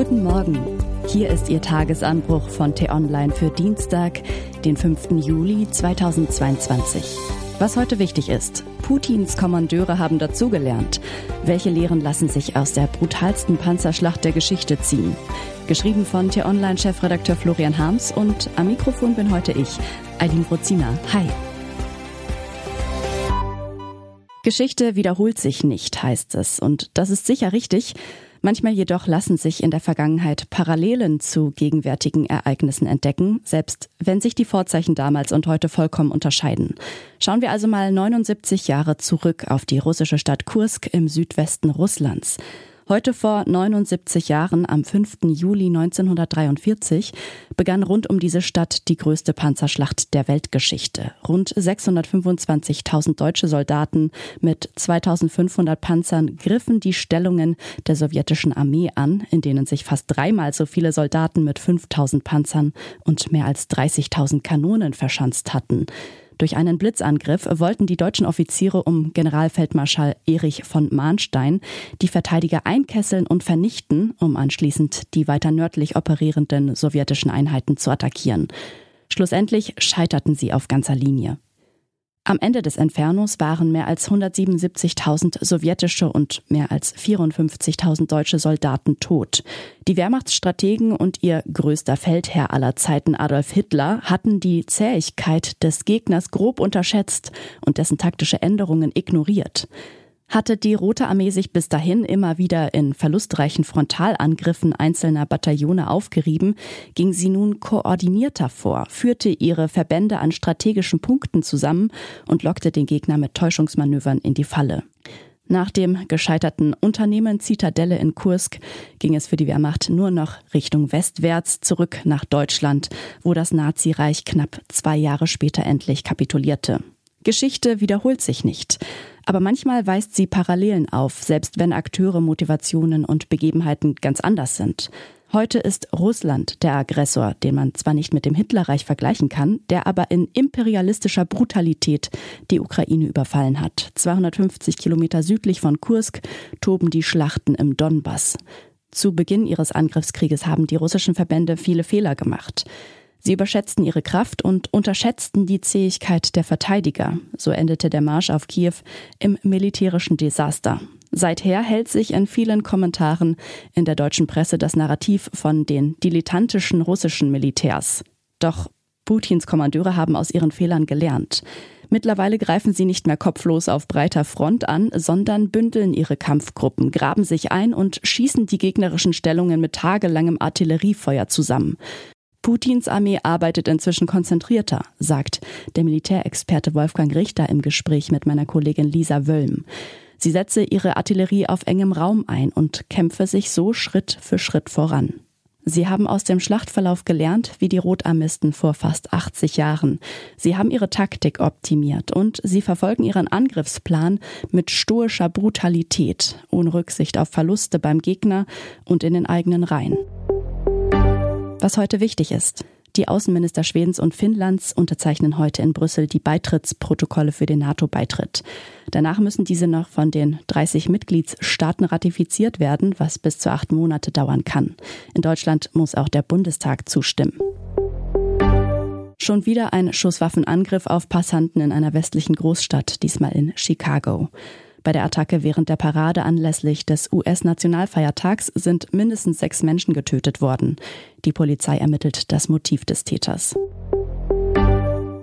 Guten Morgen. Hier ist Ihr Tagesanbruch von T-Online für Dienstag, den 5. Juli 2022. Was heute wichtig ist. Putins Kommandeure haben dazugelernt. Welche Lehren lassen sich aus der brutalsten Panzerschlacht der Geschichte ziehen? Geschrieben von T-Online-Chefredakteur Florian Harms und am Mikrofon bin heute ich, Eileen Brozina. Hi. Geschichte wiederholt sich nicht, heißt es. Und das ist sicher richtig. Manchmal jedoch lassen sich in der Vergangenheit Parallelen zu gegenwärtigen Ereignissen entdecken, selbst wenn sich die Vorzeichen damals und heute vollkommen unterscheiden. Schauen wir also mal 79 Jahre zurück auf die russische Stadt Kursk im Südwesten Russlands. Heute vor 79 Jahren, am 5. Juli 1943, begann rund um diese Stadt die größte Panzerschlacht der Weltgeschichte. Rund 625.000 deutsche Soldaten mit 2500 Panzern griffen die Stellungen der sowjetischen Armee an, in denen sich fast dreimal so viele Soldaten mit 5000 Panzern und mehr als 30.000 Kanonen verschanzt hatten. Durch einen Blitzangriff wollten die deutschen Offiziere um Generalfeldmarschall Erich von Mahnstein die Verteidiger einkesseln und vernichten, um anschließend die weiter nördlich operierenden sowjetischen Einheiten zu attackieren. Schlussendlich scheiterten sie auf ganzer Linie. Am Ende des Infernos waren mehr als 177.000 sowjetische und mehr als 54.000 deutsche Soldaten tot. Die Wehrmachtsstrategen und ihr größter Feldherr aller Zeiten Adolf Hitler hatten die Zähigkeit des Gegners grob unterschätzt und dessen taktische Änderungen ignoriert. Hatte die Rote Armee sich bis dahin immer wieder in verlustreichen Frontalangriffen einzelner Bataillone aufgerieben, ging sie nun koordinierter vor, führte ihre Verbände an strategischen Punkten zusammen und lockte den Gegner mit Täuschungsmanövern in die Falle. Nach dem gescheiterten Unternehmen Zitadelle in Kursk ging es für die Wehrmacht nur noch Richtung westwärts zurück nach Deutschland, wo das Nazireich knapp zwei Jahre später endlich kapitulierte. Geschichte wiederholt sich nicht. Aber manchmal weist sie Parallelen auf, selbst wenn Akteure, Motivationen und Begebenheiten ganz anders sind. Heute ist Russland der Aggressor, den man zwar nicht mit dem Hitlerreich vergleichen kann, der aber in imperialistischer Brutalität die Ukraine überfallen hat. 250 Kilometer südlich von Kursk toben die Schlachten im Donbass. Zu Beginn ihres Angriffskrieges haben die russischen Verbände viele Fehler gemacht. Sie überschätzten ihre Kraft und unterschätzten die Zähigkeit der Verteidiger. So endete der Marsch auf Kiew im militärischen Desaster. Seither hält sich in vielen Kommentaren in der deutschen Presse das Narrativ von den dilettantischen russischen Militärs. Doch Putins Kommandeure haben aus ihren Fehlern gelernt. Mittlerweile greifen sie nicht mehr kopflos auf breiter Front an, sondern bündeln ihre Kampfgruppen, graben sich ein und schießen die gegnerischen Stellungen mit tagelangem Artilleriefeuer zusammen. Putins Armee arbeitet inzwischen konzentrierter, sagt der Militärexperte Wolfgang Richter im Gespräch mit meiner Kollegin Lisa Wölm. Sie setze ihre Artillerie auf engem Raum ein und kämpfe sich so Schritt für Schritt voran. Sie haben aus dem Schlachtverlauf gelernt, wie die Rotarmisten vor fast 80 Jahren. Sie haben ihre Taktik optimiert und sie verfolgen ihren Angriffsplan mit stoischer Brutalität, ohne Rücksicht auf Verluste beim Gegner und in den eigenen Reihen. Was heute wichtig ist. Die Außenminister Schwedens und Finnlands unterzeichnen heute in Brüssel die Beitrittsprotokolle für den NATO-Beitritt. Danach müssen diese noch von den 30 Mitgliedsstaaten ratifiziert werden, was bis zu acht Monate dauern kann. In Deutschland muss auch der Bundestag zustimmen. Schon wieder ein Schusswaffenangriff auf Passanten in einer westlichen Großstadt, diesmal in Chicago. Bei der Attacke während der Parade anlässlich des US-Nationalfeiertags sind mindestens sechs Menschen getötet worden. Die Polizei ermittelt das Motiv des Täters.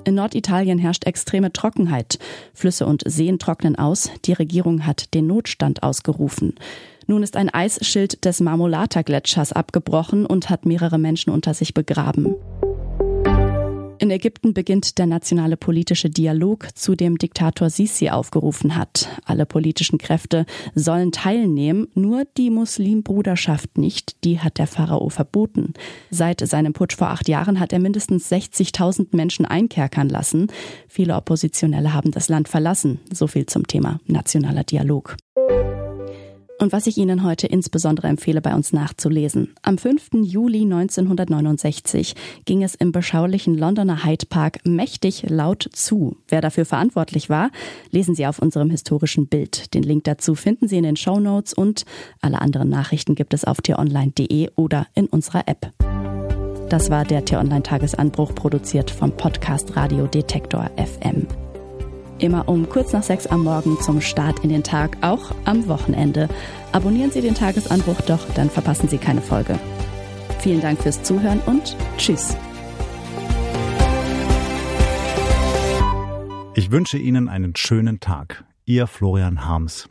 In Norditalien herrscht extreme Trockenheit. Flüsse und Seen trocknen aus. Die Regierung hat den Notstand ausgerufen. Nun ist ein Eisschild des Marmolata-Gletschers abgebrochen und hat mehrere Menschen unter sich begraben. In Ägypten beginnt der nationale politische Dialog, zu dem Diktator Sisi aufgerufen hat. Alle politischen Kräfte sollen teilnehmen, nur die Muslimbruderschaft nicht, die hat der Pharao verboten. Seit seinem Putsch vor acht Jahren hat er mindestens 60.000 Menschen einkerkern lassen. Viele Oppositionelle haben das Land verlassen. So viel zum Thema nationaler Dialog. Und was ich Ihnen heute insbesondere empfehle, bei uns nachzulesen. Am 5. Juli 1969 ging es im beschaulichen Londoner Hyde Park mächtig laut zu. Wer dafür verantwortlich war, lesen Sie auf unserem historischen Bild. Den Link dazu finden Sie in den Show Notes und alle anderen Nachrichten gibt es auf t-online.de oder in unserer App. Das war der T-Online-Tagesanbruch, produziert vom Podcast Radio Detektor FM. Immer um kurz nach sechs am Morgen zum Start in den Tag, auch am Wochenende. Abonnieren Sie den Tagesanbruch doch, dann verpassen Sie keine Folge. Vielen Dank fürs Zuhören und Tschüss. Ich wünsche Ihnen einen schönen Tag. Ihr Florian Harms.